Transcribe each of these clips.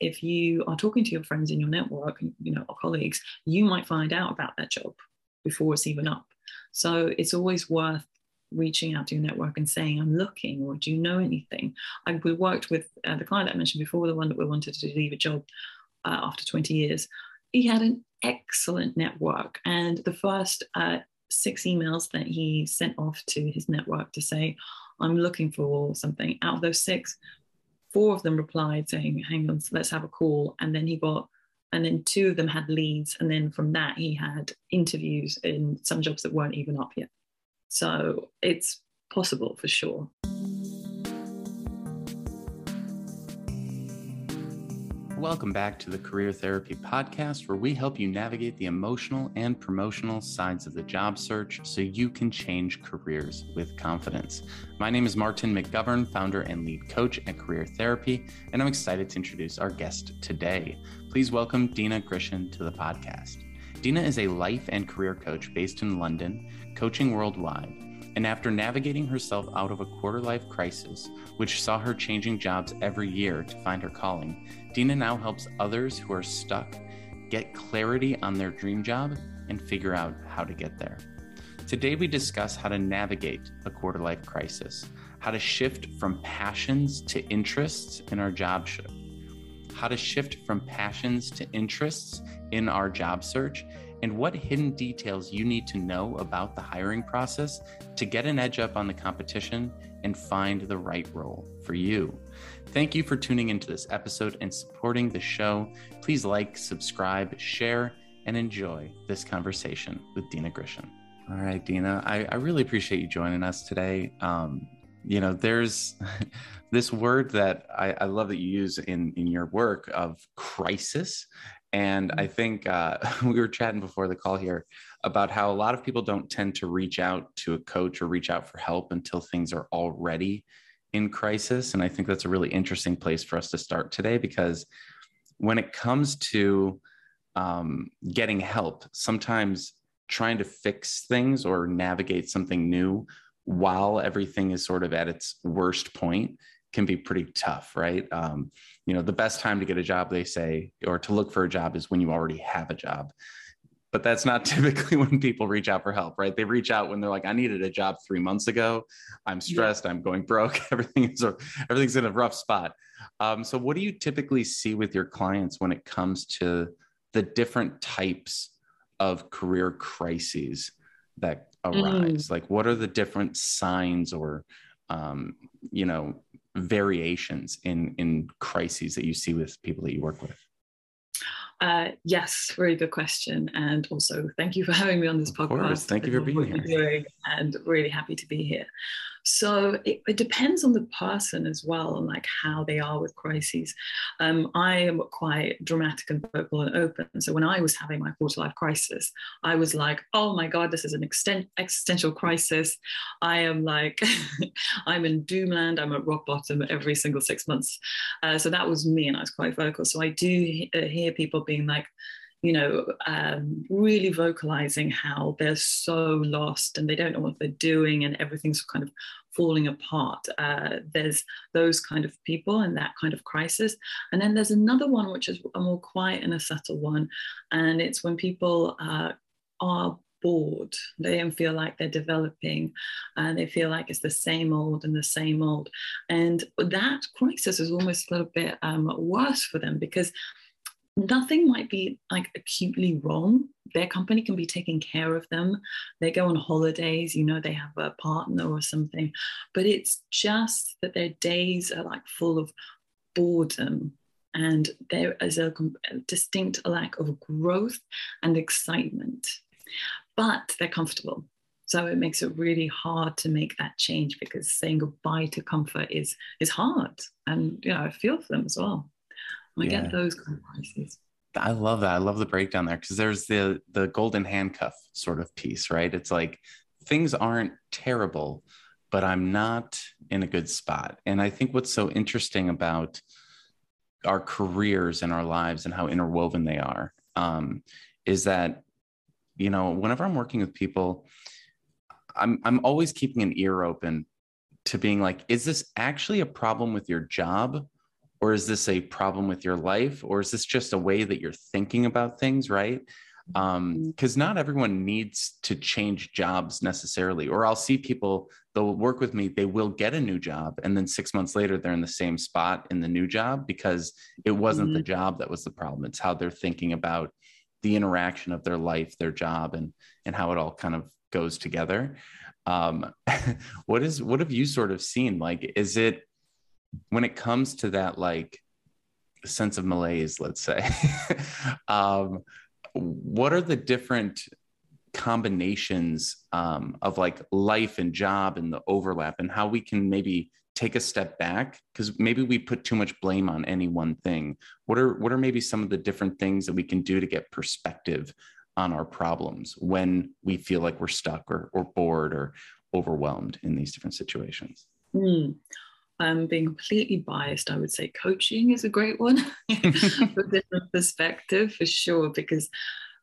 if you are talking to your friends in your network, you know, or colleagues, you might find out about that job before it's even up. So it's always worth reaching out to your network and saying, I'm looking, or do you know anything? I, we worked with uh, the client I mentioned before, the one that we wanted to leave a job uh, after 20 years. He had an excellent network. And the first uh, six emails that he sent off to his network to say, I'm looking for something, out of those six, four of them replied saying, hang on, let's have a call. And then he got and then two of them had leads and then from that he had interviews in some jobs that weren't even up yet so it's possible for sure. Welcome back to the Career Therapy Podcast, where we help you navigate the emotional and promotional sides of the job search so you can change careers with confidence. My name is Martin McGovern, founder and lead coach at Career Therapy, and I'm excited to introduce our guest today. Please welcome Dina Grishin to the podcast. Dina is a life and career coach based in London, coaching worldwide. And after navigating herself out of a quarter life crisis, which saw her changing jobs every year to find her calling, Dina now helps others who are stuck get clarity on their dream job and figure out how to get there. Today, we discuss how to navigate a quarter life crisis, how to shift from passions to interests in our job search, how to shift from passions to interests in our job search and what hidden details you need to know about the hiring process to get an edge up on the competition and find the right role for you. Thank you for tuning into this episode and supporting the show. Please like, subscribe, share, and enjoy this conversation with Dina Grishin. All right, Dina, I, I really appreciate you joining us today. Um, you know, there's this word that I, I, love that you use in, in your work of crisis. And I mm-hmm. think uh, we were chatting before the call here about how a lot of people don't tend to reach out to a coach or reach out for help until things are already in crisis. And I think that's a really interesting place for us to start today because when it comes to um, getting help, sometimes trying to fix things or navigate something new while everything is sort of at its worst point can be pretty tough, right? Um, you know the best time to get a job they say or to look for a job is when you already have a job but that's not typically when people reach out for help right they reach out when they're like i needed a job three months ago i'm stressed yeah. i'm going broke everything is everything's in a rough spot um, so what do you typically see with your clients when it comes to the different types of career crises that arise mm. like what are the different signs or um, you know variations in in crises that you see with people that you work with? Uh, yes, very good question. And also, thank you for having me on this of podcast. Course. Thank you for being here. And really happy to be here. So it, it, depends on the person as well, and like how they are with crises. Um, I am quite dramatic and vocal and open. So when I was having my quarter life crisis, I was like, "Oh my God, this is an extent, existential crisis." I am like, I'm in doomland. I'm at rock bottom every single six months. Uh, so that was me, and I was quite vocal. So I do hear people being like you know, um, really vocalizing how they're so lost and they don't know what they're doing and everything's kind of falling apart. Uh, there's those kind of people and that kind of crisis. And then there's another one, which is a more quiet and a subtle one. And it's when people uh, are bored. They don't feel like they're developing and they feel like it's the same old and the same old. And that crisis is almost a little bit um, worse for them because nothing might be like acutely wrong. Their company can be taking care of them. They go on holidays, you know, they have a partner or something, but it's just that their days are like full of boredom and there is a distinct lack of growth and excitement, but they're comfortable. So it makes it really hard to make that change because saying goodbye to comfort is is hard, and you know I feel for them as well. I yeah. get those kind of crises. I love that. I love the breakdown there because there's the the golden handcuff sort of piece, right? It's like things aren't terrible, but I'm not in a good spot. And I think what's so interesting about our careers and our lives and how interwoven they are um, is that you know whenever I'm working with people, I'm I'm always keeping an ear open to being like, is this actually a problem with your job or is this a problem with your life or is this just a way that you're thinking about things right um because mm-hmm. not everyone needs to change jobs necessarily or i'll see people they'll work with me they will get a new job and then six months later they're in the same spot in the new job because it wasn't mm-hmm. the job that was the problem it's how they're thinking about the interaction of their life their job and and how it all kind of goes together um what is what have you sort of seen like is it when it comes to that like sense of malaise let's say um what are the different combinations um, of like life and job and the overlap and how we can maybe take a step back? Because maybe we put too much blame on any one thing. What are what are maybe some of the different things that we can do to get perspective on our problems when we feel like we're stuck or, or bored or overwhelmed in these different situations? Mm. Um, being completely biased, I would say coaching is a great one for different perspective for sure. Because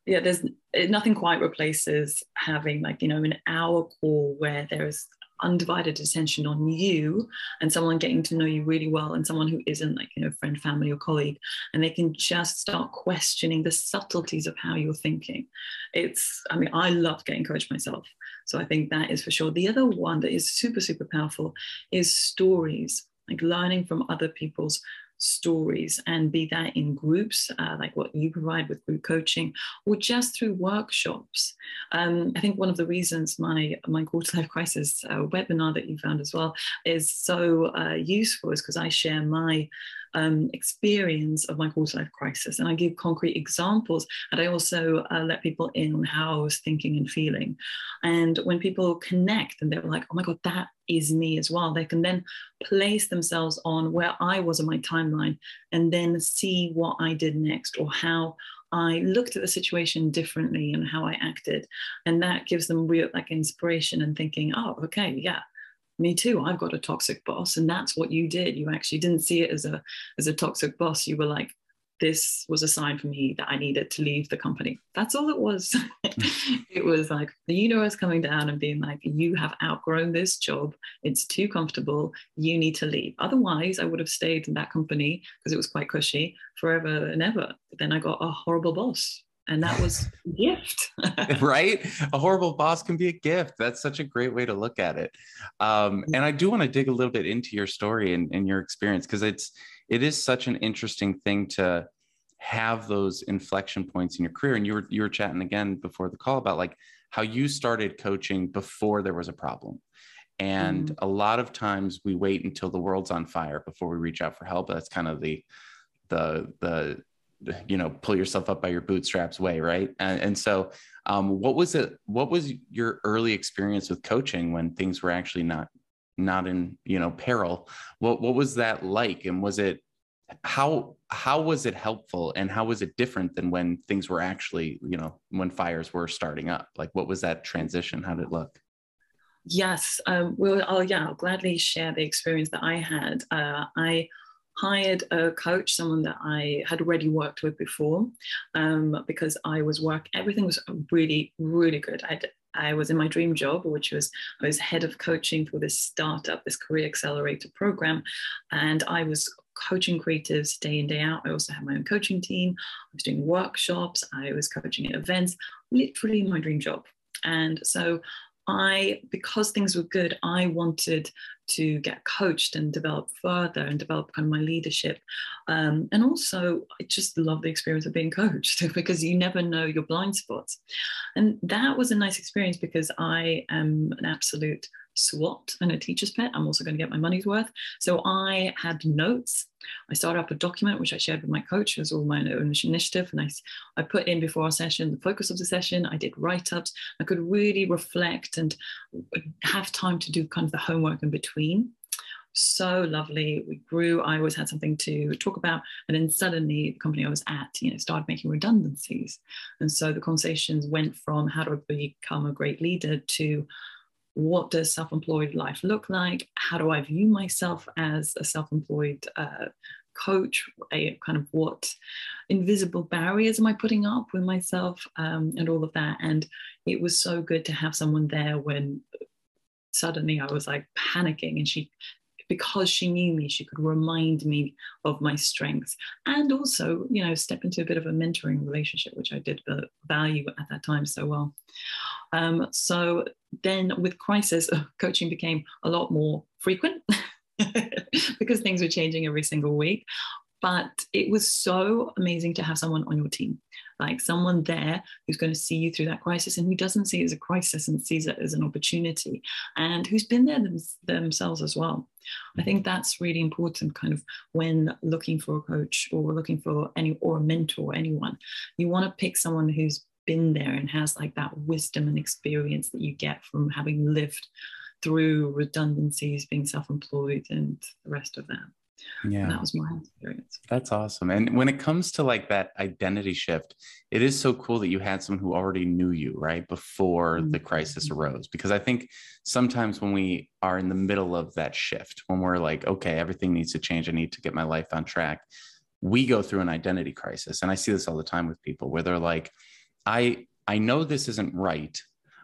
yeah, there's nothing quite replaces having like you know an hour call where there is undivided attention on you and someone getting to know you really well and someone who isn't like you know friend family or colleague and they can just start questioning the subtleties of how you're thinking it's i mean i love getting coached myself so i think that is for sure. The other one that is super super powerful is stories like learning from other people's stories and be that in groups uh, like what you provide with group coaching or just through workshops. Um, i think one of the reasons my my quarter life crisis uh, webinar that you found as well is so uh, useful is because i share my um, experience of my quarter life crisis. And I give concrete examples, and I also uh, let people in on how I was thinking and feeling. And when people connect and they're like, oh my God, that is me as well, they can then place themselves on where I was on my timeline and then see what I did next or how I looked at the situation differently and how I acted. And that gives them real like inspiration and thinking, oh, okay, yeah, me too i've got a toxic boss and that's what you did. You actually didn't see it as a as a toxic boss. You were like this was a sign for me that i needed to leave the company. That's all it was. Mm. It was like the universe coming down and being like you have outgrown this job. It's too comfortable. You need to leave. Otherwise i would have stayed in that company because it was quite cushy forever and ever. But then i got a horrible boss and that was a gift. Right? A horrible boss can be a gift. That's such a great way to look at it. Um, and i do want to dig a little bit into your story and, and your experience because it's it is such an interesting thing to have those inflection points in your career. And you were you were chatting again before the call about like how you started coaching before there was a problem. And mm. a lot of times we wait until the world's on fire before we reach out for help. That's kind of the the the you know pull yourself up by your bootstraps way right? And, and so um, what was it what was your early experience with coaching when things were actually not not in you know peril? What what was that like? And was it how how was it helpful? And how was it different than when things were actually you know when fires were starting up? Like what was that transition? How did it look? Yes um, well oh yeah i'll gladly share the experience that i had. Uh, i hired a coach, someone that I had already worked with before, um, because I was work. Everything was really, really good. I I was in my dream job, which was I was head of coaching for this startup, this career accelerator program, and I was coaching creatives day in day out. I also had my own coaching team. I was doing workshops. I was coaching at events. Literally my dream job. And so I, because things were good, I wanted to get coached and develop further and develop kind of my leadership. Um, and also, I just love the experience of being coached because you never know your blind spots. And that was a nice experience because I am an absolute SWOT and a teacher's pet. I'm also going to get my money's worth. So I had notes. I started up a document which I shared with my coach. It was all my own initiative. And I, I put in before our session the focus of the session. I did write ups. I could really reflect and have time to do kind of the homework in between. So lovely. We grew. I always had something to talk about. And then suddenly the company I was at, you know, started making redundancies. And so the conversations went from how I become a great leader to what does self-employed life look like? How do i view myself as a self-employed uh, coach? A kind of what invisible barriers am i putting up with myself um, and all of that. And it was so good to have someone there when suddenly i was like panicking and she because she knew me, she could remind me of my strengths. And also, you know, step into a bit of a mentoring relationship, which I did value at that time so well. Um, so then with crisis, coaching became a lot more frequent because things were changing every single week. But it was so amazing to have someone on your team, like someone there who's going to see you through that crisis and who doesn't see it as a crisis and sees it as an opportunity and who's been there them, themselves as well. I think that's really important kind of when looking for a coach or looking for any or a mentor, anyone. You want to pick someone who's been there and has like that wisdom and experience that you get from having lived through redundancies, being self employed, and the rest of that. Yeah. And that was my experience. That's awesome. And when it comes to like that identity shift, it is so cool that you had someone who already knew you, right? Before mm-hmm. the crisis arose. Because I think sometimes when we are in the middle of that shift, when we're like, okay, everything needs to change, I need to get my life on track, we go through an identity crisis. And I see this all the time with people where they're like, I I know this isn't right.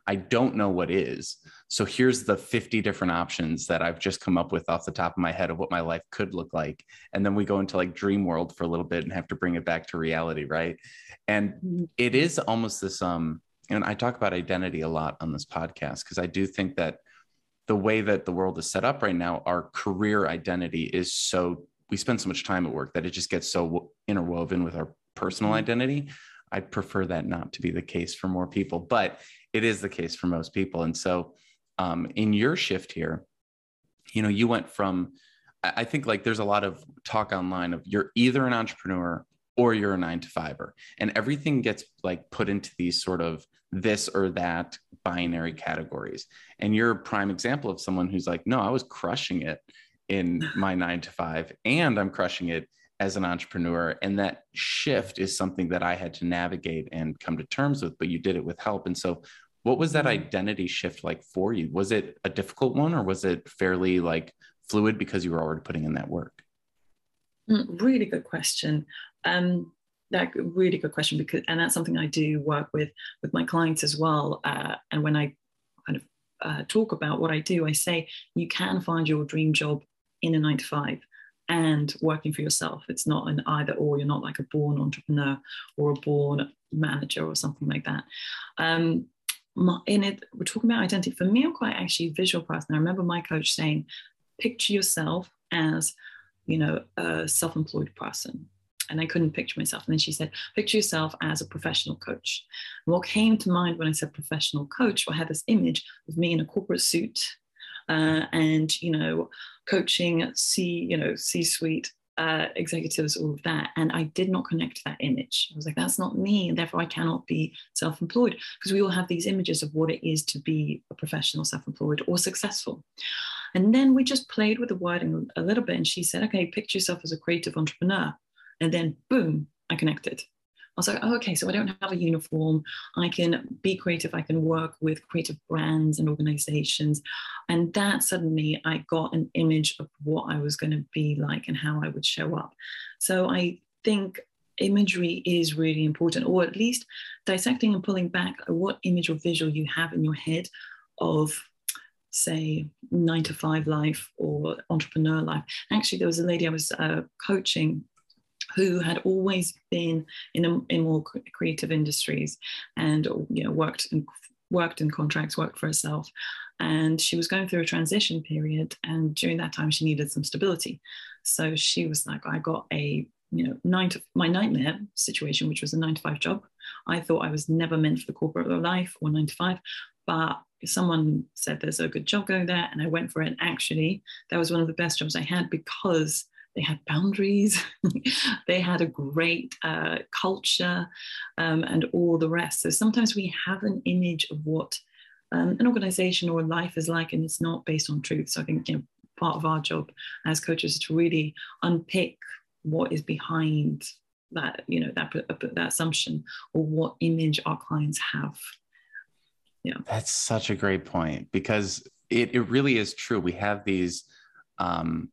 I don't know what is. So here's the 50 different options that I've just come up with off the top of my head of what my life could look like. And then we go into like dream world for a little bit and have to bring it back to reality, right? And mm-hmm. it is almost this um and I talk about identity a lot on this podcast because I do think that the way that the world is set up right now, our career identity is so we spend so much time at work that it just gets so interwoven with our personal mm-hmm. identity I'd prefer that not to be the case for more people, but it is the case for most people. And so, um, in your shift here, you know, you went from, I think like there's a lot of talk online of you're either an entrepreneur or you're a nine to fiver, and everything gets like put into these sort of this or that binary categories. And you're a prime example of someone who's like, no, I was crushing it in my nine to five, and I'm crushing it as an entrepreneur. And that shift is something that I had to navigate and come to terms with, but you did it with help. And so, what was that mm-hmm. identity shift like for you? Was it a difficult one or was it fairly like fluid because you were already putting in that work? Mm, really good question. Um, that really good question because, and that's something I do work with with my clients as well. Uh, and when I kind of uh, talk about what I do, I say you can find your dream job in a nine to five and working for yourself. It's not an either or. You're not like a born entrepreneur or a born manager or something like that. Um, in it, we're talking about identity. For me, I'm quite actually a visual person. I remember my coach saying, picture yourself as, you know, a self-employed person. And I couldn't picture myself. And then she said, picture yourself as a professional coach. And what came to mind when I said professional coach, well, I had this image of me in a corporate suit uh, and you know coaching c you know c suite uh, executives all of that. And i did not connect that image. I was like that's not me and therefore i cannot be self-employed. Because we all have these images of what it is to be a professional self-employed or successful. And then we just played with the wording a little bit and she said okay picture yourself as a creative entrepreneur. And then boom i connected was like, oh, okay, so I don't have a uniform. I can be creative. I can work with creative brands and organizations. And that suddenly I got an image of what I was going to be like and how I would show up. So I think imagery is really important, or at least dissecting and pulling back what image or visual you have in your head of say nine to five life or entrepreneur life. Actually, there was a lady I was uh, coaching who had always been in, a, in more creative industries and you know worked in, worked in contracts, worked for herself, and she was going through a transition period. And during that time, she needed some stability. So she was like, I got a you know nine to my nightmare situation, which was a nine to five job. I thought I was never meant for the corporate life or nine to five, but someone said there's a good job going there, and I went for it. And actually, that was one of the best jobs I had because they had boundaries, they had a great uh, culture, um, and all the rest. So sometimes we have an image of what um, an organization or life is like, and it's not based on truth. So I think you know, part of our job as coaches is to really unpick what is behind that, you know, that that assumption or what image our clients have. Yeah, that's such a great point because it, it really is true. We have these um,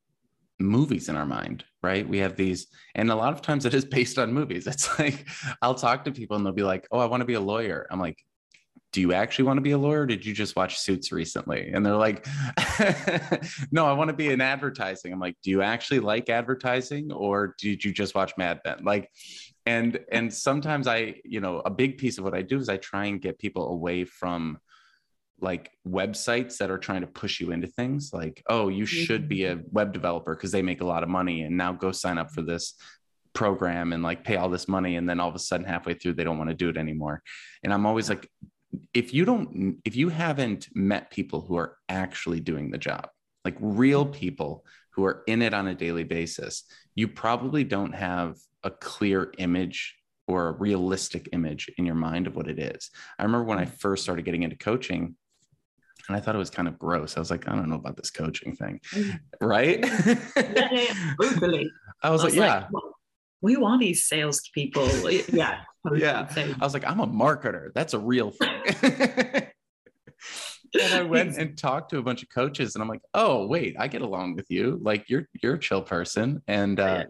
movies in our mind, right? We have these, and a lot of times it is based on movies. It's like I'll talk to people and they'll be like, "Oh, I want to be a lawyer." I'm like, do you actually want to be a lawyer? did you just watch Suits recently? And they're like, no, I want to be in advertising. I'm like, do you actually like advertising or did you just watch Mad Men? Like, and and sometimes I, you know, a big piece of what I do is I try and get people away from like websites that are trying to push you into things like, oh, you should be a web developer because they make a lot of money and now go sign up for this program and like pay all this money and then all of a sudden halfway through they don't want to do it anymore and i'm always like if you don't if you haven't met people who are actually doing the job like real mm-hmm. people who are in it on a daily basis you probably don't have a clear image or a realistic image in your mind of what it is i remember when i mm-hmm. first started getting into coaching and I thought it was kind of gross. I was like, I don't know about this coaching thing, mm-hmm. right? yeah, yeah, brutally. I was, I was like, yeah. Like, we want these salespeople. Yeah. yeah. I was like, I'm a marketer. That's a real thing. and I went and talked to a bunch of coaches and I'm like, oh, wait, I get along with you. Like you're you're a chill person. And uh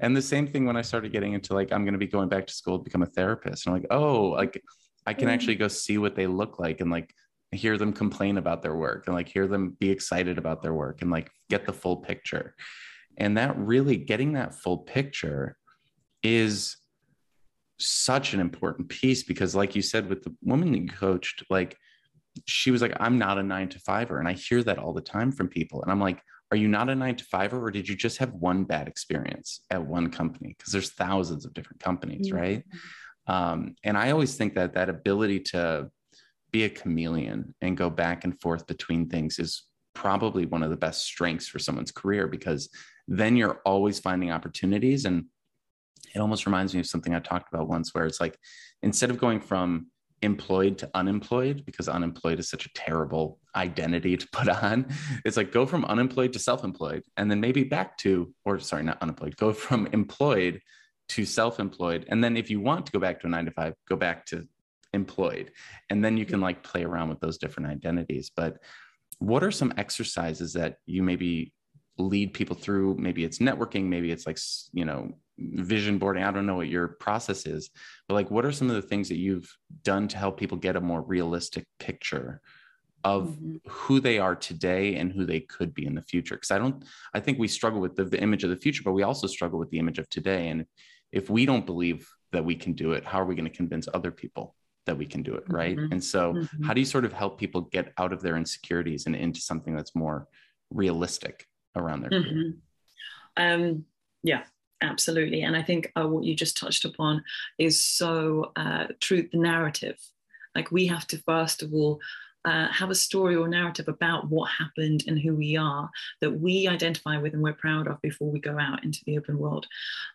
and the same thing when I started getting into like, I'm gonna be going back to school to become a therapist. And I'm like, oh, like I can actually go see what they look like and like hear them complain about their work and like hear them be excited about their work and like get the full picture. And that really getting that full picture is such an important piece because like you said with the woman you coached like she was like i'm not a nine to fiver and i hear that all the time from people and i'm like are you not a nine to fiver or did you just have one bad experience at one company because there's thousands of different companies mm-hmm. right um, and i always think that that ability to be a chameleon and go back and forth between things is probably one of the best strengths for someone's career because then you're always finding opportunities. And it almost reminds me of something I talked about once where it's like instead of going from employed to unemployed because unemployed is such a terrible identity to put on it's like go from unemployed to self-employed and then maybe back to or sorry not unemployed go from employed to self-employed. And then if you want to go back to a 9 to 5 go back to employed. And then you can like play around with those different identities. But what are some exercises that you maybe lead people through? Maybe it's networking maybe it's like you know vision boarding. I don't know what your process is but like what are some of the things that you've done to help people get a more realistic picture of mm-hmm. who they are today and who they could be in the future? Because i don't i think we struggle with the, the, image of the future but we also struggle with the image of today. And if we don't believe that we can do it how are we going to convince other people that we can do it right mm-hmm. and so mm-hmm. how do you sort of help people get out of their insecurities and into something that's more realistic around their mm-hmm. um yeah absolutely and i think uh, what you just touched upon is so uh, true the narrative like we have to first of all uh, have a story or narrative about what happened and who we are that we identify with and we're proud of before we go out into the open world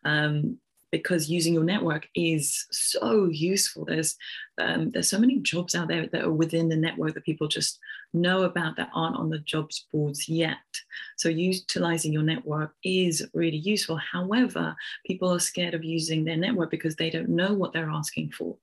um, because using your network is so useful. There's um, there's so many jobs out there that are within the network that people just know about that aren't on the jobs boards yet. So utilizing your network is really useful. However, people are scared of using their network because they don't know what they're asking for.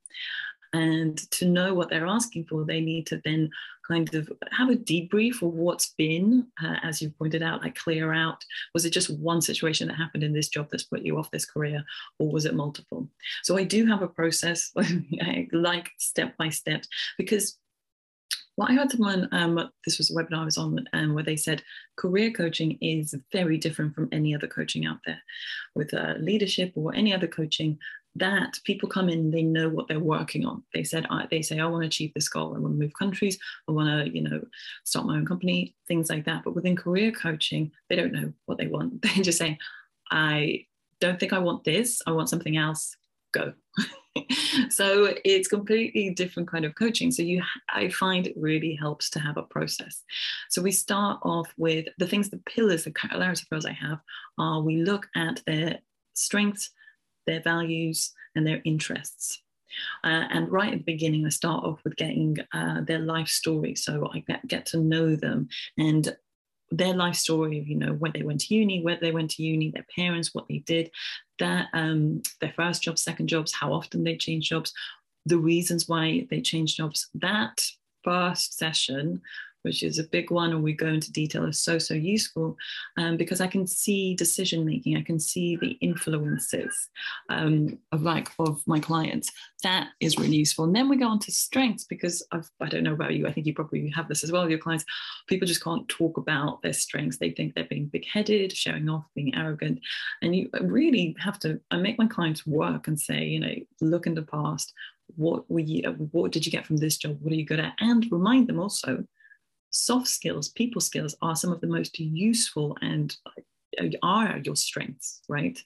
And to know what they're asking for, they need to then kind of have a debrief of what's been, uh, as you pointed out, like clear out. Was it just one situation that happened in this job that's put you off this career, or was it multiple? So I do have a process, like step by step, because what I heard someone, um, this was a webinar I was on, um, where they said career coaching is very different from any other coaching out there. With uh, leadership or any other coaching, that people come in they know what they're working on. They said I, they say i want to achieve this goal. I want to move countries. I want to you know start my own company things like that. But within career coaching they don't know what they want. They're just saying i don't think i want this. I want something else. Go. So it's completely different kind of coaching. So you i find it really helps to have a process. So we start off with the things the pillars the clarity pillars i have are we look at their strengths their values and their interests. Uh, and right at the beginning, I start off with getting uh, their life story. So I get, get to know them and their life story of, you know, where they went to uni, where they went to uni, their parents, what they did, that um, their first jobs, second jobs, how often they changed jobs, the reasons why they changed jobs. That first session which is a big one, and we go into detail, is so, so useful um, because I can see decision making, I can see the influences um, of like of my clients. That is really useful. And then we go on to strengths because I've, I don't know about you, I think you probably have this as well, your clients. People just can't talk about their strengths. They think they're being big headed, showing off, being arrogant. And you really have to, I make my clients work and say, you know, look in the past. What were you, what did you get from this job? What are you good at? And remind them also soft skills, people skills are some of the most useful and uh, are your strengths, right?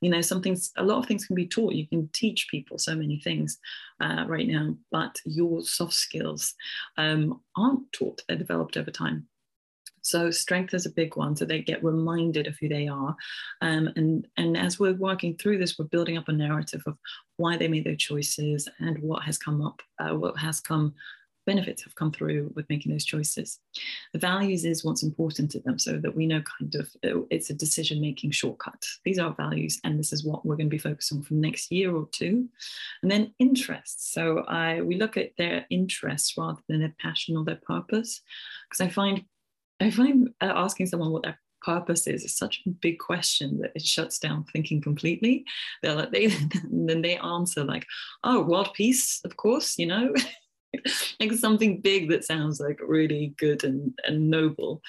You know, some things, a lot of things can be taught. You can teach people so many things uh, right now, but your soft skills um, aren't taught, they're developed over time. So strength is a big one. So they get reminded of who they are. Um, and, and as we're working through this, we're building up a narrative of why they made their choices and what has come up, uh, what has come benefits have come through with making those choices. The values is what's important to them so that we know kind of uh, it's a decision making shortcut. These are values, and this is what we're going to be focused on for the next year or two. And then interests. So I, we look at their interests rather than their passion or their purpose. Because I find, I find uh, asking someone what their purpose is is such a big question that it shuts down thinking completely. They're like they then they answer like, oh, world peace, of course, you know. like something big that sounds like really good and, and noble.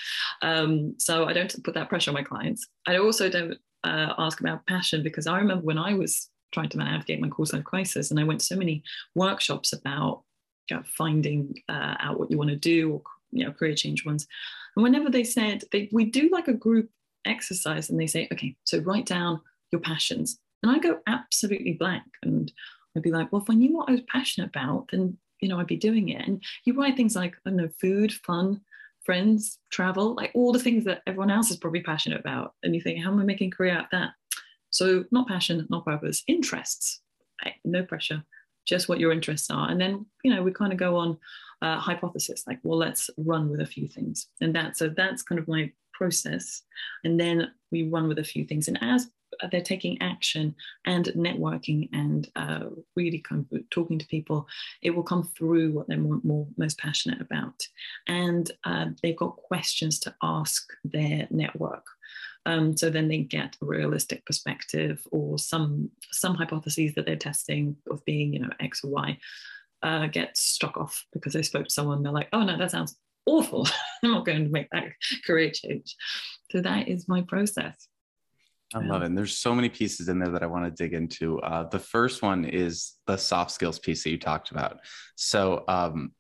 Um, so I don't put that pressure on my clients. I also don't uh, ask about passion because I remember when I was trying to navigate my quarter life crisis and I went to so many workshops about you know, finding uh, out what you want to do or you know career change ones. And whenever they said they, we do like a group exercise and they say, okay, so write down your passions. And I go absolutely blank and I'd be like, well, if I knew what I was passionate about, then you know, I'd be doing it. And you write things like, I don't know, food, fun, friends, travel, like all the things that everyone else is probably passionate about. And you think, how am I making a career out of that? So not passion, not purpose, interests, no pressure, just what your interests are. And then, you know, we kind of go on uh, hypothesis, like, well, let's run with a few things. And that, so that's kind of my process. And then we run with a few things. And as they're taking action and networking and uh, really kind of talking to people, it will come through what they're more, more most passionate about. And uh, they've got questions to ask their network. Um, so then they get a realistic perspective or some some hypotheses that they're testing of being, you know, X or Y, uh, get struck off because they spoke to someone. They're like, oh no, that sounds awful. I'm not going to make that career change. So that is my process. I love it. And there's so many pieces in there that I want to dig into. Uh, the first one is the soft skills piece that you talked about. So um,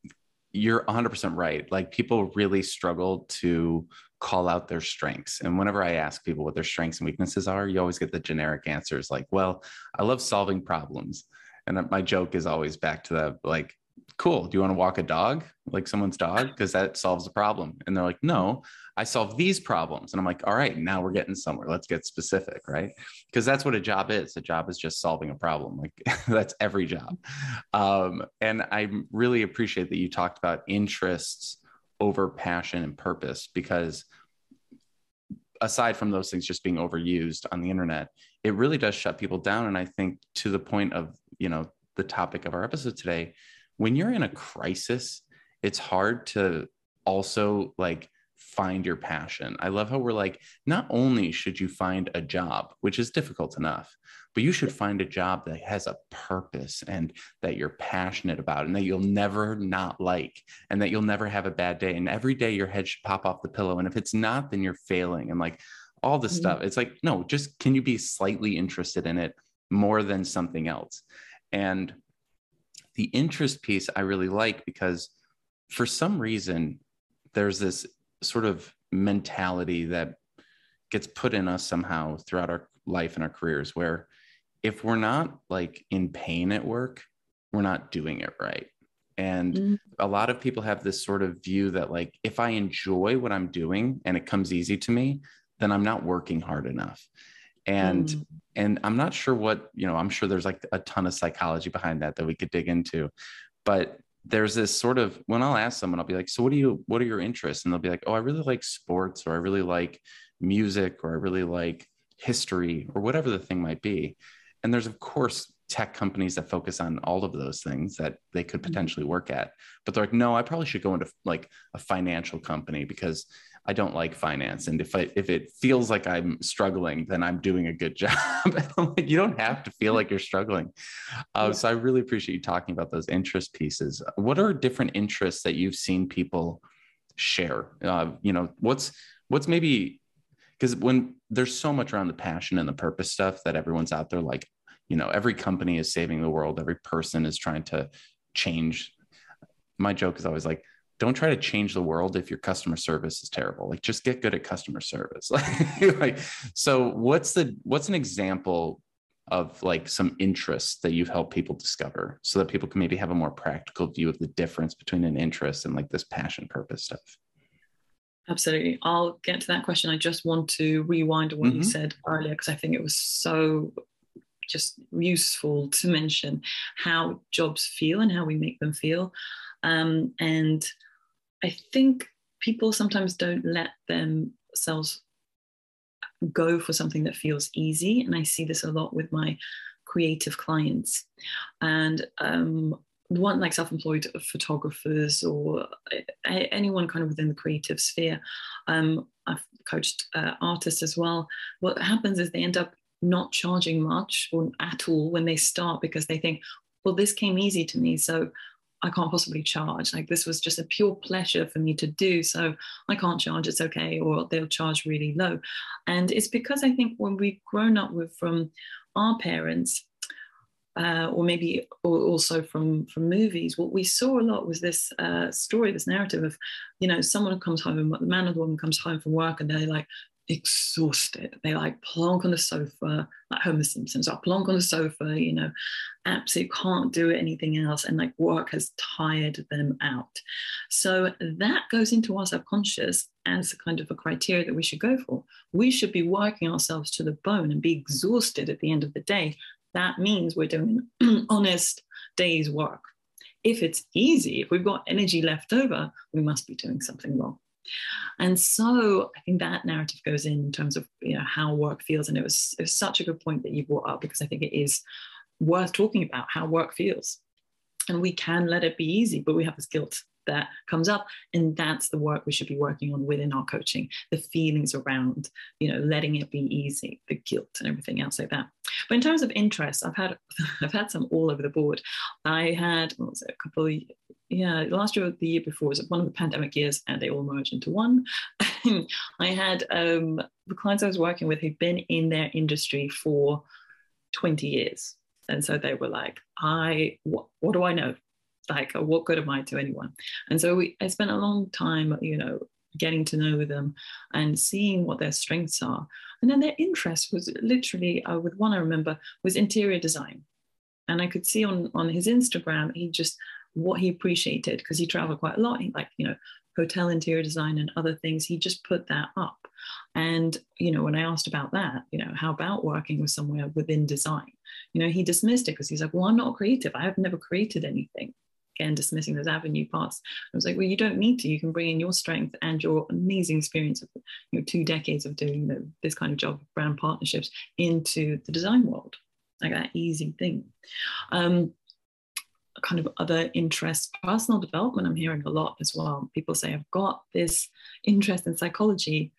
you're 100% right. Like people really struggle to call out their strengths. And whenever I ask people what their strengths and weaknesses are, you always get the generic answers like, well, I love solving problems. And my joke is always back to that, like, cool. Do you want to walk a dog like someone's dog? Because that solves a problem. And they're like, no, I solve these problems. And I'm like, all right, now we're getting somewhere. Let's get specific, right? Because that's what a job is. A job is just solving a problem. Like that's every job. Um, and I really appreciate that you talked about interests over passion and purpose because aside from those things just being overused on the internet, it really does shut people down. And I think to the point of, you know, the topic of our episode today, when you're in a crisis, it's hard to also like find your passion. I love how we're like, not only should you find a job, which is difficult enough, but you should find a job that has a purpose and that you're passionate about and that you'll never not like and that you'll never have a bad day. And every day your head should pop off the pillow. And if it's not, then you're failing. And like all this mm-hmm. stuff, it's like, no, just can you be slightly interested in it more than something else? And the interest piece I really like because for some reason there's this sort of mentality that gets put in us somehow throughout our life and our careers where if we're not like in pain at work we're not doing it right and mm-hmm. a lot of people have this sort of view that like if i enjoy what i'm doing and it comes easy to me then i'm not working hard enough and mm. and i'm not sure what you know i'm sure there's like a ton of psychology behind that that we could dig into but there's this sort of when i'll ask someone i'll be like so what do you what are your interests and they'll be like oh i really like sports or i really like music or i really like history or whatever the thing might be and there's of course tech companies that focus on all of those things that they could Mm-hmm. potentially work at. But they're like, no, I probably should go into like a financial company because I don't like finance. And if I if it feels like I'm struggling, then I'm doing a good job. like, you don't have to feel like you're struggling. Uh, Yeah. So I really appreciate you talking about those interest pieces. What are different interests that you've seen people share? Uh, you know, what's what's maybe because when there's so much around the passion and the purpose stuff that everyone's out there like you know every company is saving the world every person is trying to change my joke is always like don't try to change the world if your customer service is terrible like just get good at customer service like so what's the what's an example of like some interests that you've helped people discover so that people can maybe have a more practical view of the difference between an interest and like this passion purpose stuff Absolutely. I'll get to that question. I just want to rewind to what you Mhm. said earlier because I think it was so just useful to mention how jobs feel and how we make them feel. Um, and I think people sometimes don't let themselves go for something that feels easy. And I see this a lot with my creative clients. And um, one like self-employed photographers or a- anyone kind of within the creative sphere. Um, I've coached uh, artists as well. What happens is they end up not charging much or at all when they start because they think, well, this came easy to me, so I can't possibly charge. Like this was just a pure pleasure for me to do, so I can't charge. It's okay, or they'll charge really low. And it's because I think when we've grown up with from our parents, uh, or maybe also from from movies, what we saw a lot was this uh, story, this narrative of, you know, someone comes home, the man or the woman comes home from work, and they're like exhausted. They like plonk on the sofa, like Homer Simpson's, or plonk on the sofa, you know, absolutely can't do anything else, and like work has tired them out. So that goes into our subconscious as a kind of a criteria that we should go for. We should be working ourselves to the bone and be exhausted at the end of the day that means we're doing an honest day's work. If it's easy, if we've got energy left over, we must be doing something wrong. And so I think that narrative goes in in terms of you know how work feels. And it was, it was such a good point that you brought up because I think it is worth talking about how work feels. And we can let it be easy, but we have this guilt that comes up. And that's the work we should be working on within our coaching the feelings around you know letting it be easy the guilt and everything else like that. But in terms of interest i've had i've had some all over the board. I had what was it, a couple of yeah last year the year before was one of the pandemic years and they all merged into one. I had um the clients i was working with who'd been in their industry for 20 years. And so they were like i what do i know like what good am i to anyone? And so we i spent a long time you know getting to know them and seeing what their strengths are. And then their interest was literally uh, with one i remember was interior design. And i could see on on his instagram he just what he appreciated because he traveled quite a lot. He like you know hotel interior design and other things. He just put that up. And you know when i asked about that you know how about working with somewhere within design? You know he dismissed it because he's like well i'm not creative. I have never created anything again dismissing those avenue parts. I was like well you don't need to. You can bring in your strength and your amazing experience of you know two decades of doing the, this kind of job brand partnerships into the design world. Like that easy thing. Um, kind of other interests personal development. I'm hearing a lot as well. People say i've got this interest in psychology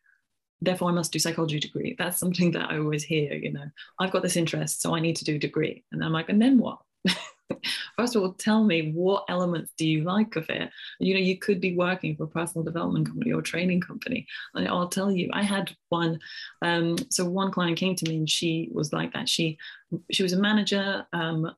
therefore i must do psychology degree. That's something that i always hear you know. I've got this interest so i need to do degree. And i'm like and then what first of all tell me what elements do you like of it? You know you could be working for a personal development company or training company and i'll tell you i had one um, so one client came to me and she was like that. She she was a manager um,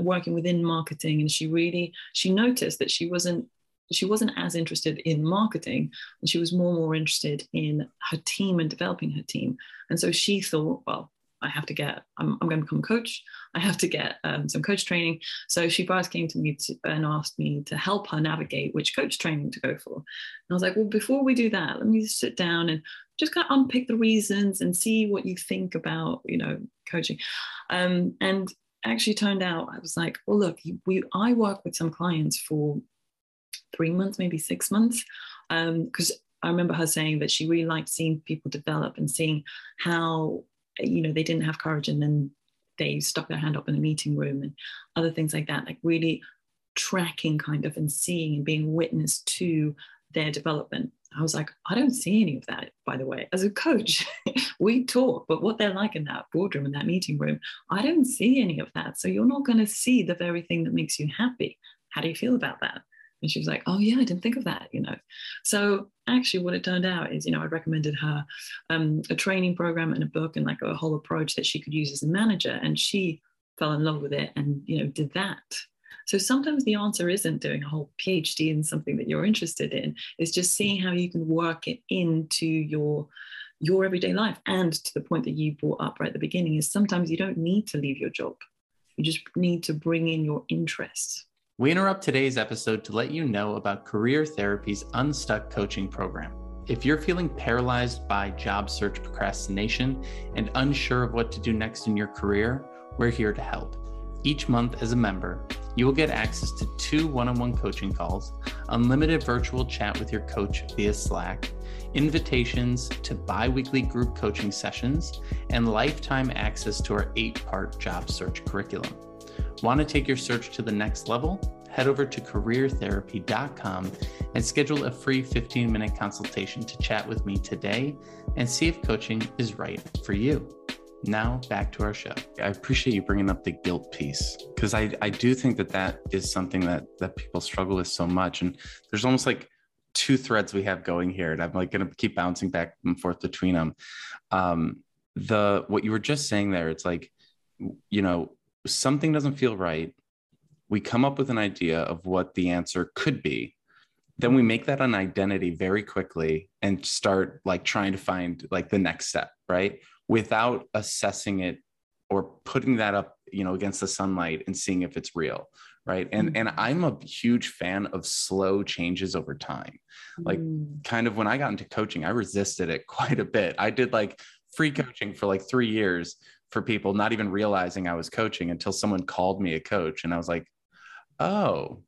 working within marketing and she really she noticed that she wasn't she wasn't as interested in marketing and she was more and more interested in her team and developing her team. And so she thought well I have to get, I'm, I'm going to become a coach. I have to get um, some coach training. So she first came to me to, and asked me to help her navigate which coach training to go for. And I was like, well, before we do that, let me just sit down and just kind of unpick the reasons and see what you think about, you know, coaching. Um, and actually turned out, I was like, well, look, we, I work with some clients for three months, maybe six months, because um, I remember her saying that she really liked seeing people develop and seeing how you know they didn't have courage and then they stuck their hand up in a meeting room and other things like that, like really tracking kind of and seeing and being witness to their development. I was like, I don't see any of that, by the way. As a coach, we talk, but what they're like in that boardroom, in that meeting room, I don't see any of that. So you're not going to see the very thing that makes you happy. How do you feel about that? And she was like, Oh, yeah, I didn't think of that, you know. So actually, what it turned out is, you know, I recommended her um, a training program and a book and like a whole approach that she could use as a manager. And she fell in love with it and, you know, did that. So sometimes the answer isn't doing a whole PhD in something that you're interested in. It's just seeing how you can work it into your your everyday life. And to the point that you brought up right at the beginning is sometimes you don't need to leave your job. You just need to bring in your interests. We interrupt today's episode to let you know about Career Therapy's Unstuck Coaching Program. If you're feeling paralyzed by job search procrastination and unsure of what to do next in your career, we're here to help. Each month, as a member, you will get access to two one on one coaching calls, unlimited virtual chat with your coach via Slack, invitations to bi weekly group coaching sessions, and lifetime access to our eight part job search curriculum. Want to take your search to the next level? Head over to careertherapy.com and schedule a free 15 minute consultation to chat with me today and see if coaching is right for you. Now back to our show. I appreciate you bringing up the guilt piece because I, I do think that that is something that that people struggle with so much. And there's almost like two threads we have going here, and I'm like going to keep bouncing back and forth between them. Um, the what you were just saying there, it's like, you know, something doesn't feel right. We come up with an idea of what the answer could be, then we make that an identity very quickly and start like trying to find like the next step right without assessing it or putting that up you know against the sunlight and seeing if it's real right and mm. and i'm a huge fan of slow changes over time like mm. kind of when i got into coaching i resisted it quite a bit i did like free coaching for like 3 years for people not even realizing i was coaching until someone called me a coach and i was like oh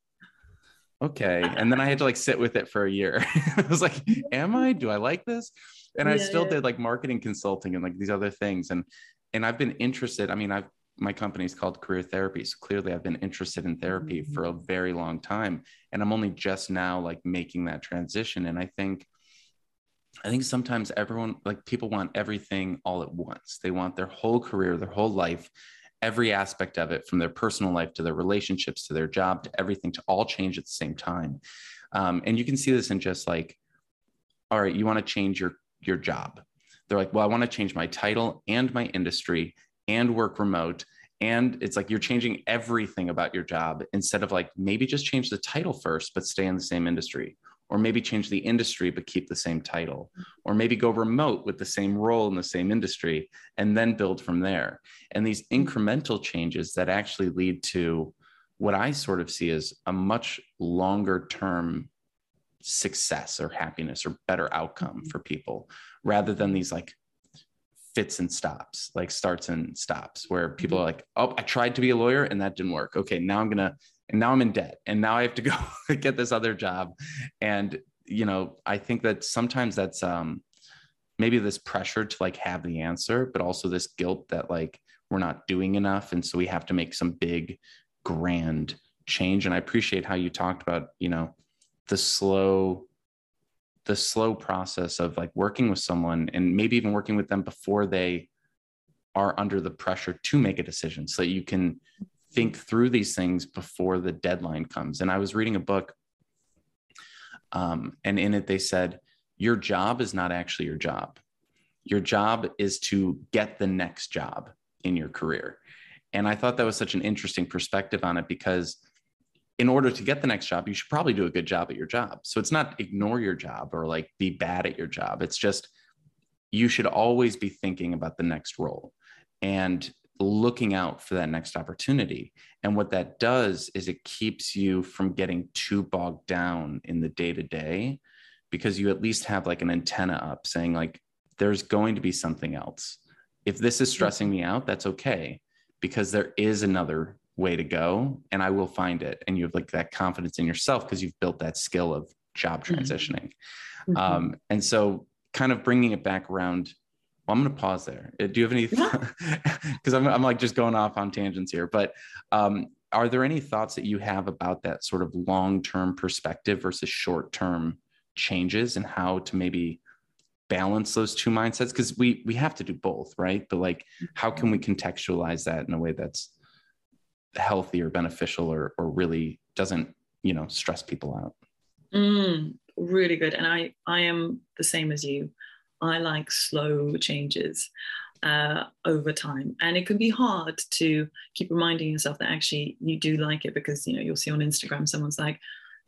okay and then i had to like sit with it for a year i was like am i do i like this and yeah, I still yeah. did like marketing consulting and like these other things. And and I've been interested. I mean, I've my company is called Career Therapy. So clearly I've been interested in therapy mm-hmm. for a very long time. And I'm only just now like making that transition. And I think I think sometimes everyone like people want everything all at once. They want their whole career, their whole life, every aspect of it, from their personal life to their relationships to their job to everything to all change at the same time. Um, and you can see this in just like, all right, you want to change your your job. They're like, well, I want to change my title and my industry and work remote. And it's like you're changing everything about your job instead of like maybe just change the title first, but stay in the same industry. Or maybe change the industry, but keep the same title. Or maybe go remote with the same role in the same industry and then build from there. And these incremental changes that actually lead to what I sort of see as a much longer term success or happiness or better outcome mm-hmm. for people rather than these like fits and stops, like starts and stops, where people are mm-hmm. like, oh, I tried to be a lawyer and that didn't work. Okay, now I'm gonna, and now I'm in debt, and now I have to go get this other job. And you know, I think that sometimes that's um maybe this pressure to like have the answer, but also this guilt that like we're not doing enough. And so we have to make some big, grand change. And I appreciate how you talked about, you know, the slow the slow process of like working with someone and maybe even working with them before they are under the pressure to make a decision so that you can think through these things before the deadline comes and i was reading a book um, and in it they said your job is not actually your job your job is to get the next job in your career and i thought that was such an interesting perspective on it because in order to get the next job, you should probably do a good job at your job. So it's not ignore your job or like be bad at your job. It's just you should always be thinking about the next role and looking out for that next opportunity. And what that does is it keeps you from getting too bogged down in the day to day because you at least have like an antenna up saying, like, there's going to be something else. If this is stressing me out, that's okay because there is another way to go and I will find it. And you have like that confidence in yourself because you've built that skill of job mm-hmm. transitioning. Mm-hmm. Um, and so, kind of bringing it back around well, I'm going to pause there. Uh, do you have any? Because I'm, I'm like just going off on tangents here. But um, are there any thoughts that you have about that sort of long term perspective versus short term changes and how to maybe balance those two mindsets? Because we we have to do both, right? But like, how can we contextualize that in a way that's healthy or beneficial or or really doesn't you know stress people out? Mm, really good. And I I am the same as you. I like slow changes uh, over time, and it can be hard to keep reminding yourself that actually you do like it because you know you'll see on Instagram someone's like,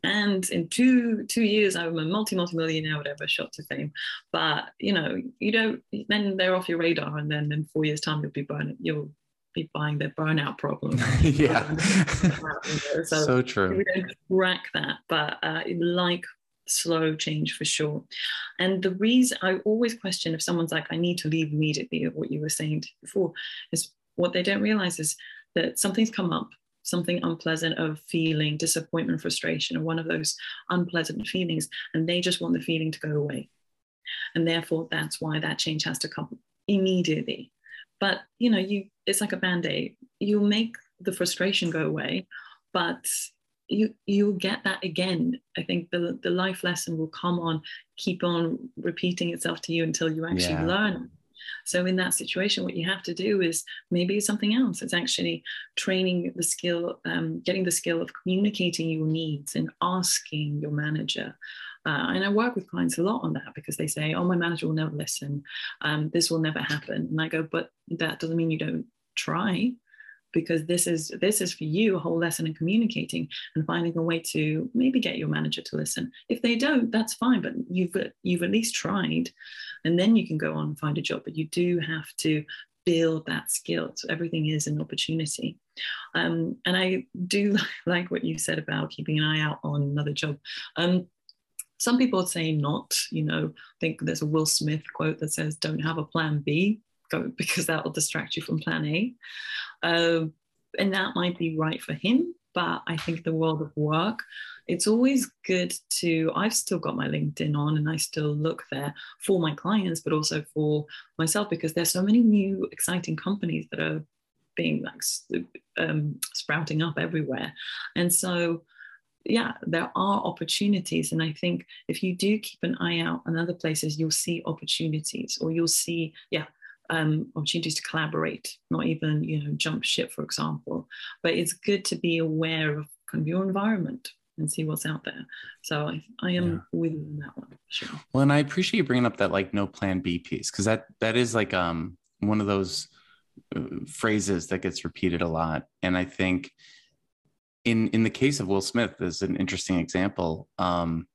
and in two two years I'm a multi multi millionaire, whatever, shot to fame. But you know you don't then they're off your radar, and then in four years time you'll be burning you'll be buying their burnout problem. yeah, so, so true. We don't track that, but uh, like slow change for sure. And the reason I always question if someone's like, I need to leave immediately, what you were saying before, is what they don't realize is that something's come up, something unpleasant of feeling disappointment, frustration, or one of those unpleasant feelings, and they just want the feeling to go away. And therefore, that's why that change has to come immediately. But you know, you it's like a band-aid. You'll make the frustration go away, but you you'll get that again i think the the life lesson will come on keep on repeating itself to you until you actually yeah. learn so in that situation what you have to do is maybe it's something else it's actually training the skill um, getting the skill of communicating your needs and asking your manager uh, and I work with clients a lot on that because they say, "Oh, my manager will never listen. Um, this will never happen." And I go, "But that doesn't mean you don't try because this is this is for you a whole lesson in communicating and finding a way to maybe get your manager to listen. If they don't that's fine but you've you've at least tried and then you can go on and find a job but you do have to build that skill. So everything is an opportunity. Um, and i do like what you said about keeping an eye out on another job. Um, some people say not you know i think there's a will smith quote that says don't have a plan b because that will distract you from plan A. Uh, and that might be right for him. But I think the world of work, it's always good to. I've still got my LinkedIn on and I still look there for my clients, but also for myself because there's so many new exciting companies that are being like um, sprouting up everywhere. And so, yeah, there are opportunities. And I think if you do keep an eye out on other places, you'll see opportunities or you'll see, yeah, um, opportunities to collaborate, not even you know jump ship, for example. But it's good to be aware of kind of your environment and see what's out there. So I, I am yeah. with that one. Sure. Well, and I appreciate you bringing up that like no plan B piece because that that is like um one of those uh, phrases that gets repeated a lot, and I think in in the case of Will Smith is an interesting example. Um,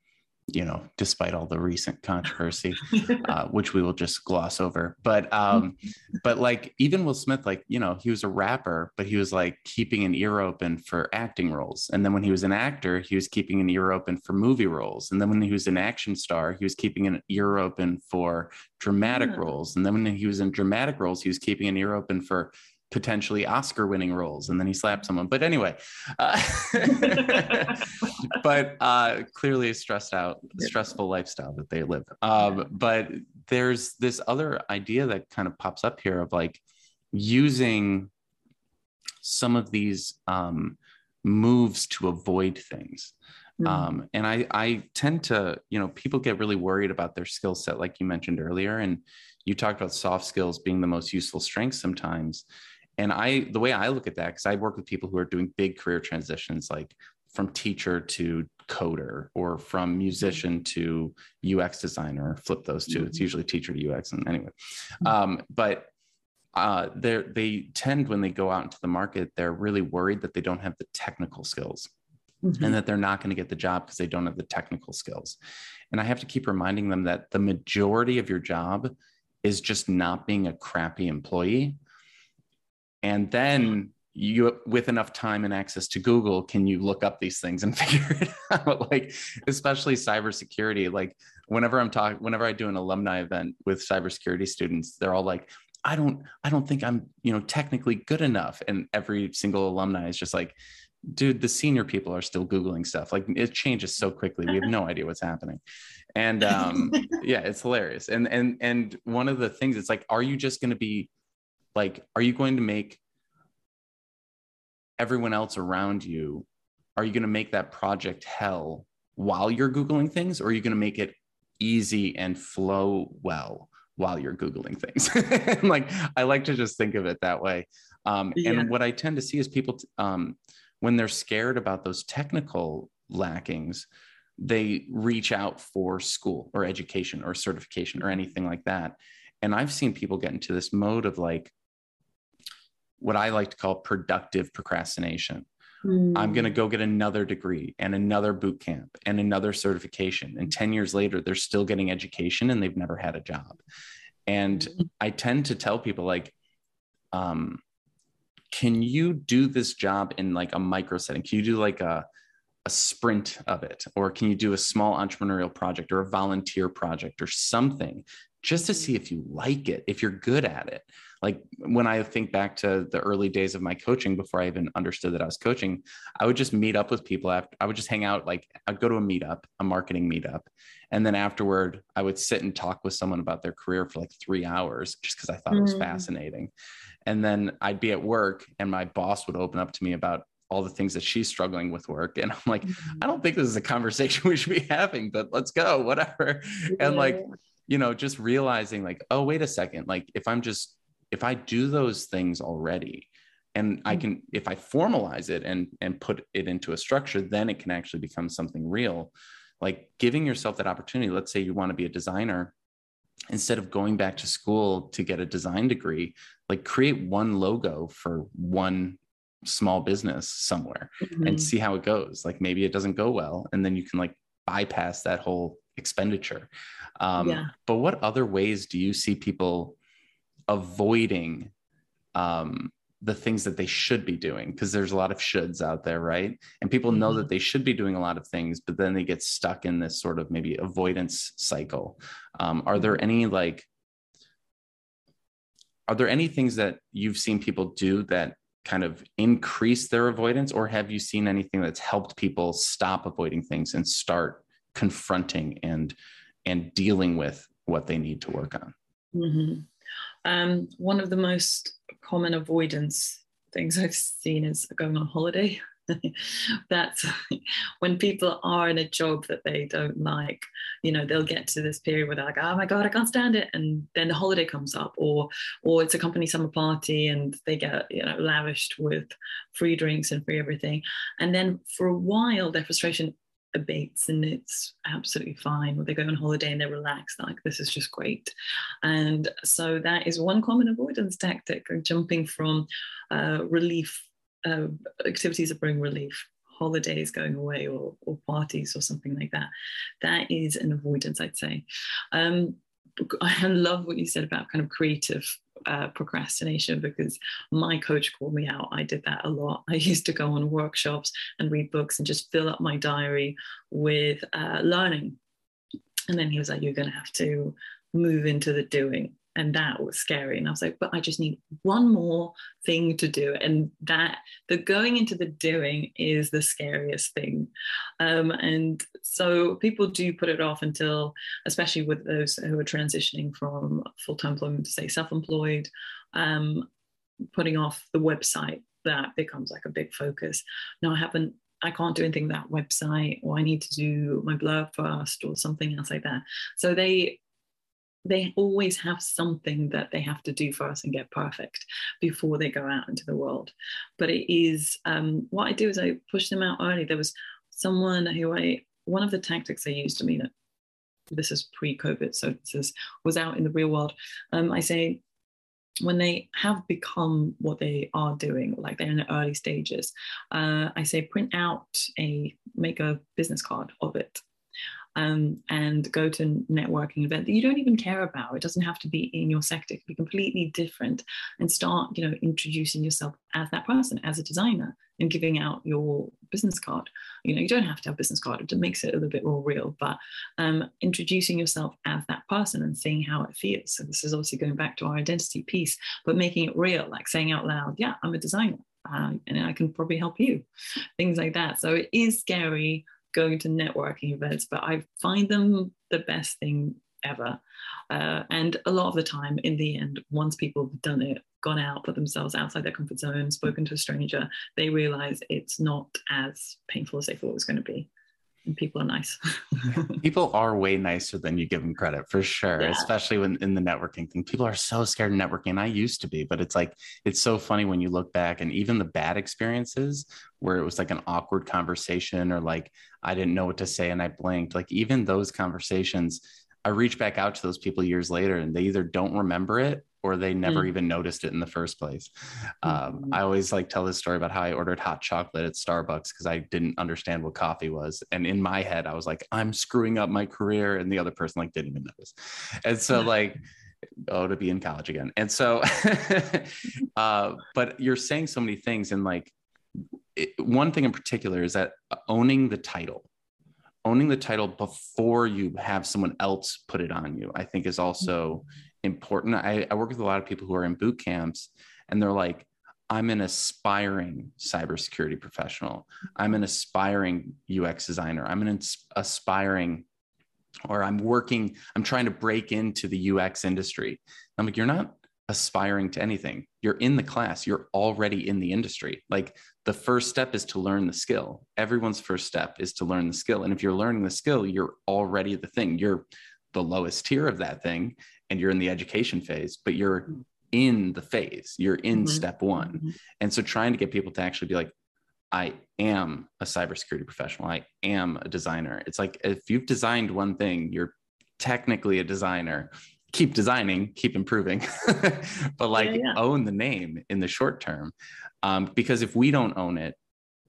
you know, despite all the recent controversy, uh, which we will just gloss over. But um, but like even Will Smith, like you know, he was a rapper, but he was like keeping an ear open for acting roles. And then when he was an actor, he was keeping an ear open for movie roles. And then when he was an action star, he was keeping an ear open for dramatic yeah. roles. And then when he was in dramatic roles, he was keeping an ear open for potentially Oscar winning roles. And then he slapped someone. But anyway, uh, but uh, clearly a stressed out, stressful lifestyle that they live. Um, but there's this other idea that kind of pops up here of like using some of these um, moves to avoid things. Mm-hmm. Um, and I, I tend to, you know, people get really worried about their skill set, like you mentioned earlier. And you talked about soft skills being the most useful strength sometimes and i the way i look at that because i work with people who are doing big career transitions like from teacher to coder or from musician to ux designer flip those 2 mm-hmm. it's usually teacher to ux and anyway mm-hmm. um, but uh, they they tend when they go out into the market they're really worried that they don't have the technical skills mm-hmm. and that they're not going to get the job because they don't have the technical skills and i have to keep reminding them that the majority of your job is just not being a crappy employee and then you with enough time and access to google can you look up these things and figure it out like especially cybersecurity like whenever i'm talking whenever i do an alumni event with cybersecurity students they're all like I don't, I don't think I'm, you know, technically good enough. And every single alumni is just like, dude, the senior people are still Googling stuff. Like it changes so quickly. We have no idea what's happening. And um, yeah, it's hilarious. And and and one of the things it's like, are you just gonna be like, are you going to make everyone else around you? Are you gonna make that project hell while you're Googling things, or are you gonna make it easy and flow well while you're Googling things? like I like to just think of it that way. Um, yeah. And what I tend to see is people um, when they're scared about those technical lackings, they reach out for school or education or certification or anything like that. And I've seen people get into this mode of like what I like to call productive procrastination. Mm. I'm going to go get another degree and another boot camp and another certification. And 10 years later, they're still getting education and they've never had a job. And mm. I tend to tell people, like, um, can you do this job in like a micro setting? Can you do like a, a sprint of it? Or can you do a small entrepreneurial project or a volunteer project or something just to see if you like it, if you're good at it? Like when I think back to the early days of my coaching before I even understood that I was coaching, I would just meet up with people after I would just hang out, like I'd go to a meetup, a marketing meetup. And then afterward, I would sit and talk with someone about their career for like three hours just because I thought mm. it was mm. fascinating. And then I'd be at work and my boss would open up to me about all the things that she's struggling with work. And I'm like, mm-hmm. I don't think this is a conversation we should be having, but let's go, whatever. Yeah. And like, you know, just realizing like, oh, wait a second. Like if I'm just, if I do those things already, and I mm-hmm. can, if I formalize it and and put it into a structure, then it can actually become something real. Like giving yourself that opportunity. Let's say you want to be a designer instead of going back to school to get a design degree like create one logo for one small business somewhere mm-hmm. and see how it goes like maybe it doesn't go well and then you can like bypass that whole expenditure um, yeah. but what other ways do you see people avoiding um, the things that they should be doing because there's a lot of shoulds out there right and people know mm-hmm. that they should be doing a lot of things but then they get stuck in this sort of maybe avoidance cycle um, are there mm-hmm. any like are there any things that you've seen people do that kind of increase their avoidance or have you seen anything that's helped people stop avoiding things and start confronting and and dealing with what they need to work on mm-hmm. Um, one of the most common avoidance things I've seen is going on holiday. That's when people are in a job that they don't like, you know, they'll get to this period where they're like, oh my God, I can't stand it. And then the holiday comes up, or or it's a company summer party and they get, you know, lavished with free drinks and free everything. And then for a while, their frustration abates and it's absolutely fine. Or they go on holiday and they're relaxed, like this is just great. And so that is one common avoidance tactic, jumping from uh, relief uh, activities that bring relief holidays going away or, or parties or something like that. That is an avoidance, I'd say. Um, I love what you said about kind of creative uh, procrastination because my coach called me out. I did that a lot. I used to go on workshops and read books and just fill up my diary with uh, learning. And then he was like, You're going to have to move into the doing and that was scary. And i was like but i just need one more thing to do. And that the going into the doing is the scariest thing. Um, and so people do put it off until especially with those who are transitioning from full-time employment to say self-employed um, putting off the website that becomes like a big focus. No i haven't I can't do anything that website, or I need to do my blurb first, or something else like that. So they they always have something that they have to do for us and get perfect before they go out into the world. But it is um, what I do is I push them out early. There was someone who I one of the tactics I used. I mean, this is pre-COVID, so this is, was out in the real world. Um, I say when they have become what they are doing, like they're in the early stages, uh, I say print out a make a business card of it um, and go to a networking event that you don't even care about. It doesn't have to be in your sector; it can be completely different. And start, you know, introducing yourself as that person, as a designer, and giving out your business card. You know, you don't have to have business card; it makes it a little bit more real. But um, introducing yourself as that person and seeing how it feels. So this is obviously going back to our identity piece, but making it real, like saying out loud, "Yeah, I'm a designer." Uh, and I can probably help you, things like that. So it is scary going to networking events, but I find them the best thing ever. Uh, and a lot of the time, in the end, once people have done it, gone out, put themselves outside their comfort zone, spoken to a stranger, they realize it's not as painful as they thought it was going to be and people are nice. people are way nicer than you give them credit for sure, yeah. especially when in the networking thing. People are so scared of networking. I used to be, but it's like it's so funny when you look back and even the bad experiences where it was like an awkward conversation or like I didn't know what to say and I blinked. Like even those conversations, I reach back out to those people years later and they either don't remember it or they never mm. even noticed it in the first place. Um, I always like tell this story about how I ordered hot chocolate at Starbucks because I didn't understand what coffee was, and in my head I was like, I'm screwing up my career, and the other person like didn't even notice, and so like. Oh, to be in college again. And so, uh, but you're saying so many things. And like, it, one thing in particular is that owning the title, owning the title before you have someone else put it on you, I think is also important. I, I work with a lot of people who are in boot camps and they're like, I'm an aspiring cybersecurity professional. I'm an aspiring UX designer. I'm an aspiring, or I'm working, I'm trying to break into the UX industry. I'm like, you're not aspiring to anything. You're in the class, you're already in the industry. Like the first step is to learn the skill. Everyone's first step is to learn the skill. And if you're learning the skill, you're already the thing. You're the lowest tier of that thing and you're in the education phase, but you're mm-hmm. in the phase, you're in mm-hmm. step one. Mm-hmm. And so trying to get people to actually be like, I am a cybersecurity professional. I am a designer. It's like if you've designed one thing, you're technically a designer. Keep designing, keep improving, but like yeah, yeah. own the name in the short term. Um, because if we don't own it,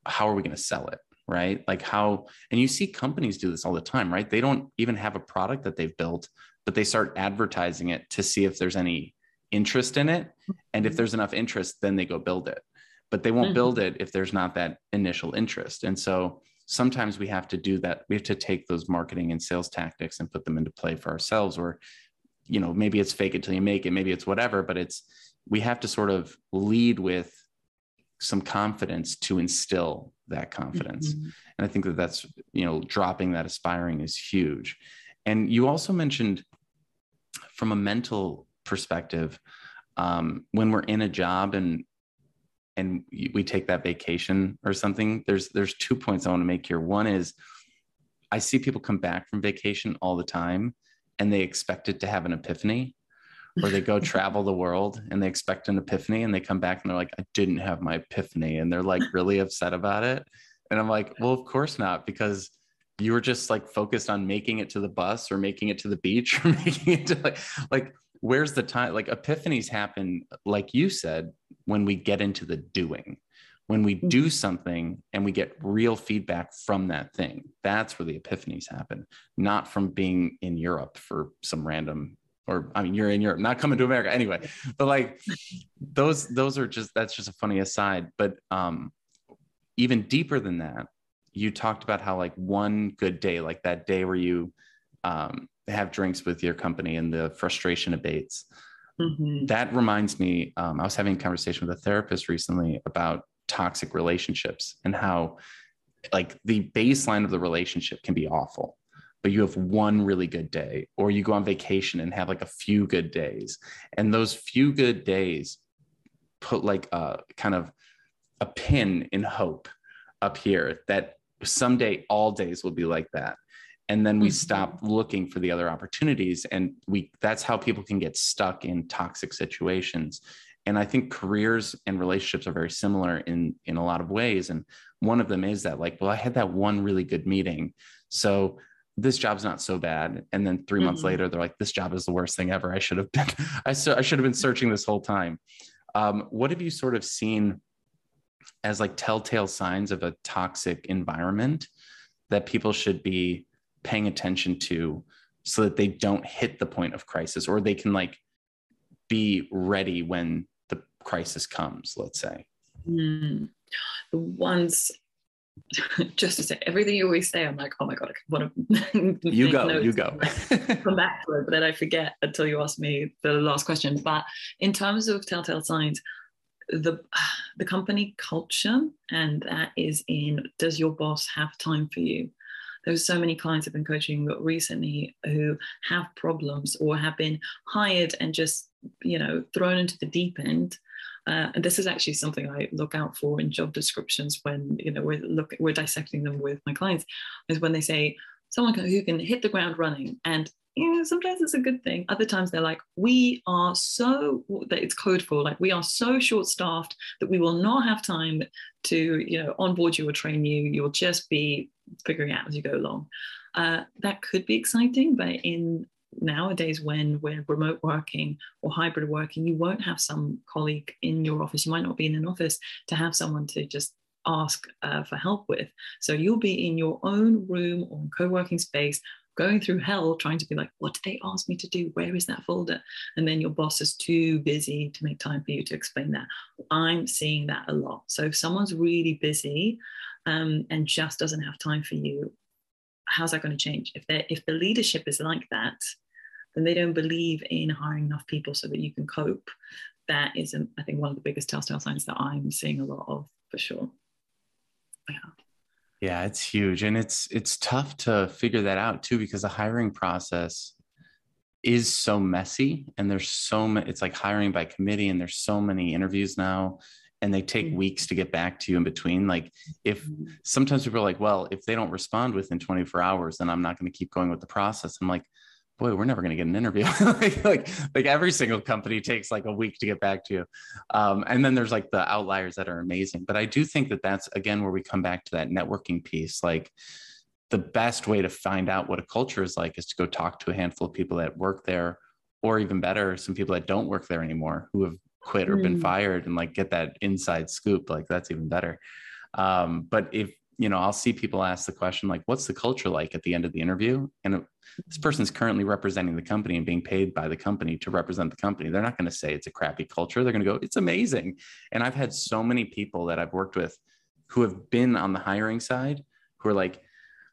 how are we going to sell it? Right. Like how, and you see companies do this all the time, right? They don't even have a product that they've built but they start advertising it to see if there's any interest in it. And if mm-hmm. there's enough interest, then they go build it. But they won't mm-hmm. build it if there's not that initial interest. And so sometimes we have to do that. We have to take those marketing and sales tactics and put them into play for ourselves, or, you know, maybe it's fake it till you make it, maybe it's whatever, but it's, we have to sort of lead with some confidence to instill that confidence. Mm-hmm. And I think that that's, you know, dropping that aspiring is huge. And you also mentioned from a mental perspective, um, when we're in a job and and we take that vacation or something, there's there's two points I want to make here. One is I see people come back from vacation all the time and they expect it to have an epiphany or they go travel the world and they expect an epiphany and they come back and they're like, I didn't have my epiphany. And they're like really upset about it. And I'm like, well, of course not, because you were just like focused on making it to the bus or making it to the beach or making it to like like where's the time like epiphanies happen like you said when we get into the doing when we do mm-hmm. something and we get real feedback from that thing that's where the epiphanies happen not from being in europe for some random or i mean you're in europe not coming to america anyway but like those those are just that's just a funny aside but um even deeper than that you talked about how like one good day, like that day where you um, have drinks with your company and the frustration abates. Mm-hmm. That reminds me, um, I was having a conversation with a therapist recently about toxic relationships and how like the baseline of the relationship can be awful but you have one really good day or you go on vacation and have like a few good days and those few good days put like a kind of a pin in hope up here that someday all days will be like that. And then we mm-hmm. stop looking for the other opportunities and we that's how people can get stuck in toxic situations. And i think careers and relationships are very similar in in a lot of ways. And one of them is that like well i had that one really good meeting so this job's not so bad. And then 3 mm-hmm. months later they're like this job is the worst thing ever. I should have been i, I should have been searching this whole time. Um, what have you sort of seen as like telltale signs of a toxic environment that people should be paying attention to so that they don't hit the point of crisis or they can like be ready when the crisis comes let's say. Mm. the ones just to say everything you always say i'm like oh my god i want to you go you go. come back to it but then i forget until you ask me the last question. But in terms of telltale signs the the company culture and that is in does your boss have time for you? There's so many clients I've been coaching recently who have problems or have been hired and just you know thrown into the deep end. Uh, and this is actually something I look out for in job descriptions when you know we're look we're dissecting them with my clients is when they say someone who can hit the ground running? And you know, sometimes it's a good thing. Other times they're like, we are so that it's code for like we are so short staffed that we will not have time to you know onboard you or train you. You'll just be figuring out as you go along. Uh, that could be exciting, but in nowadays when we're remote working or hybrid working, you won't have some colleague in your office. You might not be in an office to have someone to just ask uh, for help with. So you'll be in your own room or co-working space going through hell trying to be like, what did they ask me to do? Where is that folder? And then your boss is too busy to make time for you to explain that. I'm seeing that a lot. So if someone's really busy um, and just doesn't have time for you, how's that going to change? If if the leadership is like that, then they don't believe in hiring enough people so that you can cope. That is, um, I think, one of the biggest telltale signs that I'm seeing a lot of for sure. Yeah. Yeah, it's huge. And it's it's tough to figure that out too, because the hiring process is so messy and there's so many it's like hiring by committee and there's so many interviews now and they take mm-hmm. weeks to get back to you in between like if mm-hmm. sometimes people are like well if they don't respond within 24 hours then i'm not going to keep going with the process i'm like boy, we're never going to get an interview. like, like, like every single company takes like a week to get back to you. Um, and then there's like the outliers that are amazing. But I do think that that's again where we come back to that networking piece. Like the best way to find out what a culture is like is to go talk to a handful of people that work there, or even better, some people that don't work there anymore who have quit or mm. been fired and like get that inside scoop. Like that's even better. Um, but if you know, I'll see people ask the question like, "What's the culture like?" at the end of the interview, and this mm-hmm. person is currently representing the company and being paid by the company to represent the company. They're not going to say it's a crappy culture. They're going to go, it's amazing. And I've had so many people that I've worked with who have been on the hiring side who are like,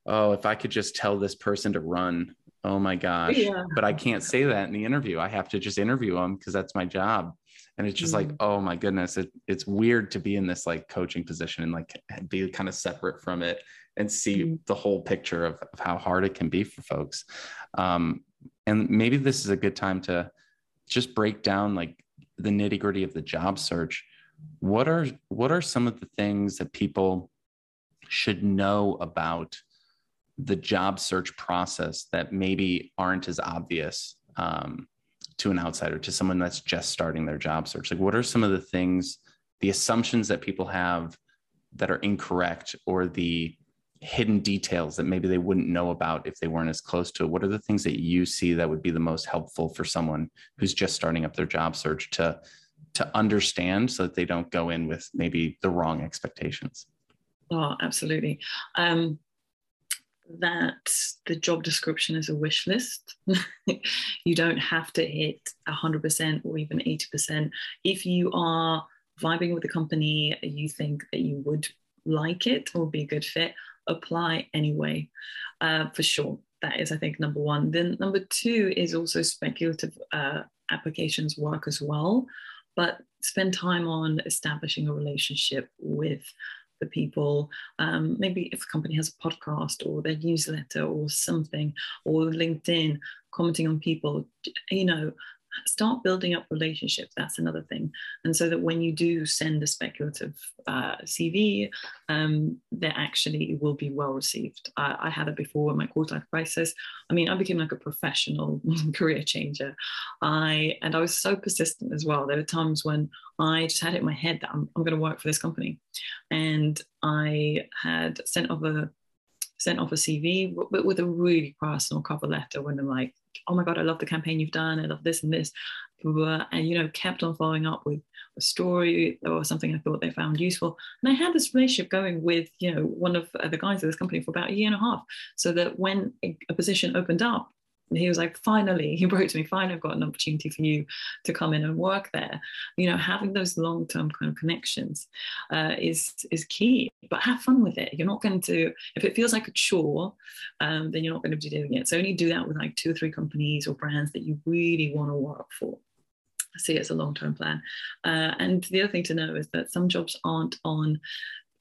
oh, if I could just tell this person to run, oh my gosh. Yeah. But I can't say that in the interview. I have to just interview them because that's my job. And it's just mm-hmm. like, oh my goodness, it, it's weird to be in this like coaching position and like be kind of separate from it and see mm-hmm. the whole picture of, of, how hard it can be for folks. Um, and maybe this is a good time to just break down like the nitty gritty of the job search. What are what are some of the things that people should know about the job search process that maybe aren't as obvious um, to an outsider, to someone that's just starting their job search? Like, what are some of the things, the assumptions that people have that are incorrect, or the hidden details that maybe they wouldn't know about if they weren't as close to it? What are the things that you see that would be the most helpful for someone who's just starting up their job search to to understand so that they don't go in with maybe the wrong expectations? Oh, absolutely. Um, that the job description is a wish list. you don't have to hit 100% or even 80%. If you are vibing with the company, you think that you would like it or be a good fit, apply anyway, uh, for sure. That is, I think, number one. Then number two is also speculative uh, applications work as well, but spend time on establishing a relationship with the people. Um, maybe if a company has a podcast or their newsletter or something, or LinkedIn, commenting on people, you know, start building up relationships that's another thing. And so that when you do send a speculative uh, cv um, that actually will be well received. I, I had it before in my quarter life crisis. I mean i became like a professional career changer. I and i was so persistent as well. There were times when i just had it in my head that i'm, I'm going to work for this company. And i had sent off a sent off a cv but with a really personal cover letter when i'm like oh my god i love the campaign you've done i love this and this and you know kept on following up with a story or something I thought they found useful. And I had this relationship going with, you know, one of the guys at this company for about a year and a half, so that when a position opened up, he was like, finally, he wrote to me, finally, I've got an opportunity for you to come in and work there. You know, having those long-term kind of connections uh, is is key. But have fun with it. You're not going to, if it feels like a chore, um, then you're not going to be doing it. So only do that with like two or three companies or brands that you really want to work for. See it as a long-term plan. Uh, and the other thing to know is that some jobs aren't on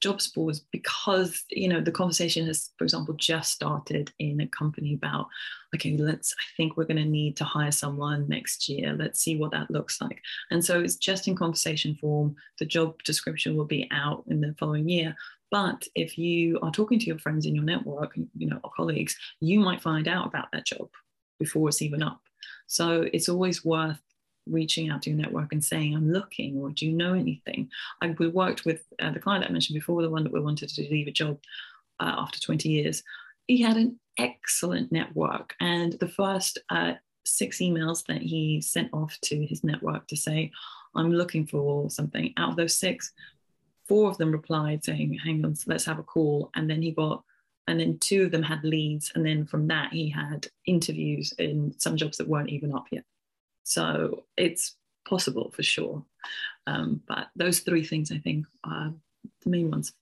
jobs boards because you know the conversation has for example just started in a company about okay let's i think we're going to need to hire someone next year. Let's see what that looks like. And so it's just in conversation form. The job description will be out in the following year. But if you are talking to your friends in your network you know or colleagues you might find out about that job before it's even up. So it's always worth reaching out to your network and saying, I'm looking, or do you know anything? I, we worked with uh, the client I mentioned before, the one that we wanted to leave a job uh, after 20 years. He had an excellent network. And the first uh, six emails that he sent off to his network to say, I'm looking for something, out of those six, four of them replied saying, Hang on, let's have a call. And then he got and then two of them had leads and then from that he had interviews in some jobs that weren't even up yet so it's possible for sure. Um, but those three things, I think, are the main ones.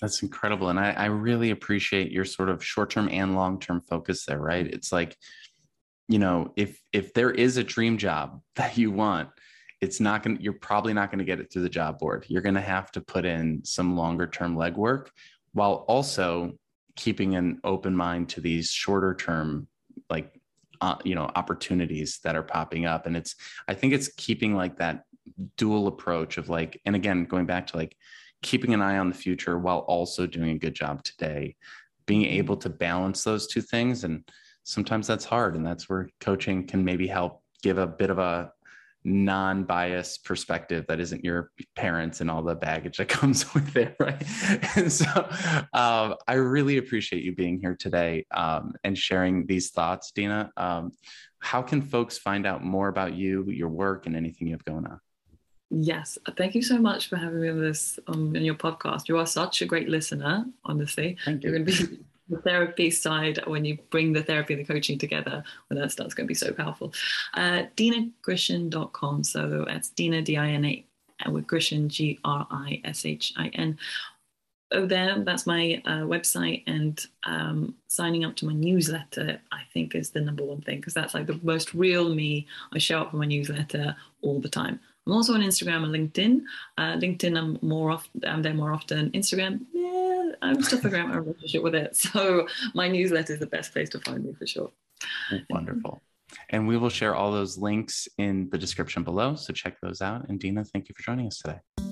That's incredible. And I, I really appreciate your sort of short term and long term focus there, right? It's like, you know, if if there is a dream job that you want, it's not going to, you're probably not going to get it through the job board. You're going to have to put in some longer term legwork while also keeping an open mind to these shorter term like uh, you know opportunities that are popping up. And it's i think it's keeping like that dual approach of like and again going back to like keeping an eye on the future while also doing a good job today being able to balance those two things. And sometimes that's hard and that's where coaching can maybe help give a bit of a non-biased perspective that isn't your parents and all the baggage that comes with it right and so um, i really appreciate you being here today um, and sharing these thoughts dina um, how can folks find out more about you your work and anything you have going on Yes, thank you so much for having me on this um, on your podcast. You are such a great listener, honestly. Thank you. You're going to be the therapy side when you bring the therapy and the coaching together when that's, starts going to be so powerful. Uh, dinagrishin.com so that's dina d-i-n-a and with grishin g-r-i-s-h-i-n oh there that's my uh, website and um, signing up to my newsletter i think is the number one thing because that's like the most real me. I show up for my newsletter all the time i'm also on instagram and linkedin uh, linkedin i'm more often i'm there more often instagram yeah, I'm still figuring out my relationship with it. So my newsletter is the best place to find me for sure. Wonderful. And we will share all those links in the description below. So check those out. And Dina, thank you for joining us today.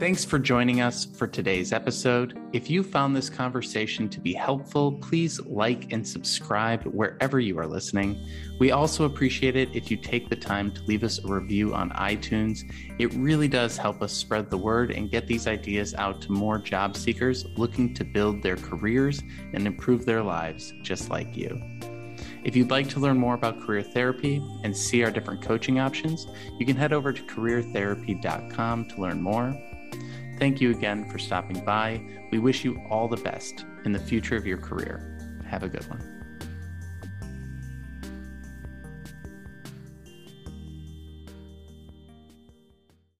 Thanks for joining us for today's episode. If you found this conversation to be helpful, please like and subscribe wherever you are listening. We also appreciate it if you take the time to leave us a review on iTunes. It really does help us spread the word and get these ideas out to more job seekers looking to build their careers and improve their lives just like you. If you'd like to learn more about career therapy and see our different coaching options, you can head over to careertherapy.com to learn more. Thank you again for stopping by. We wish you all the best in the future of your career. Have a good one.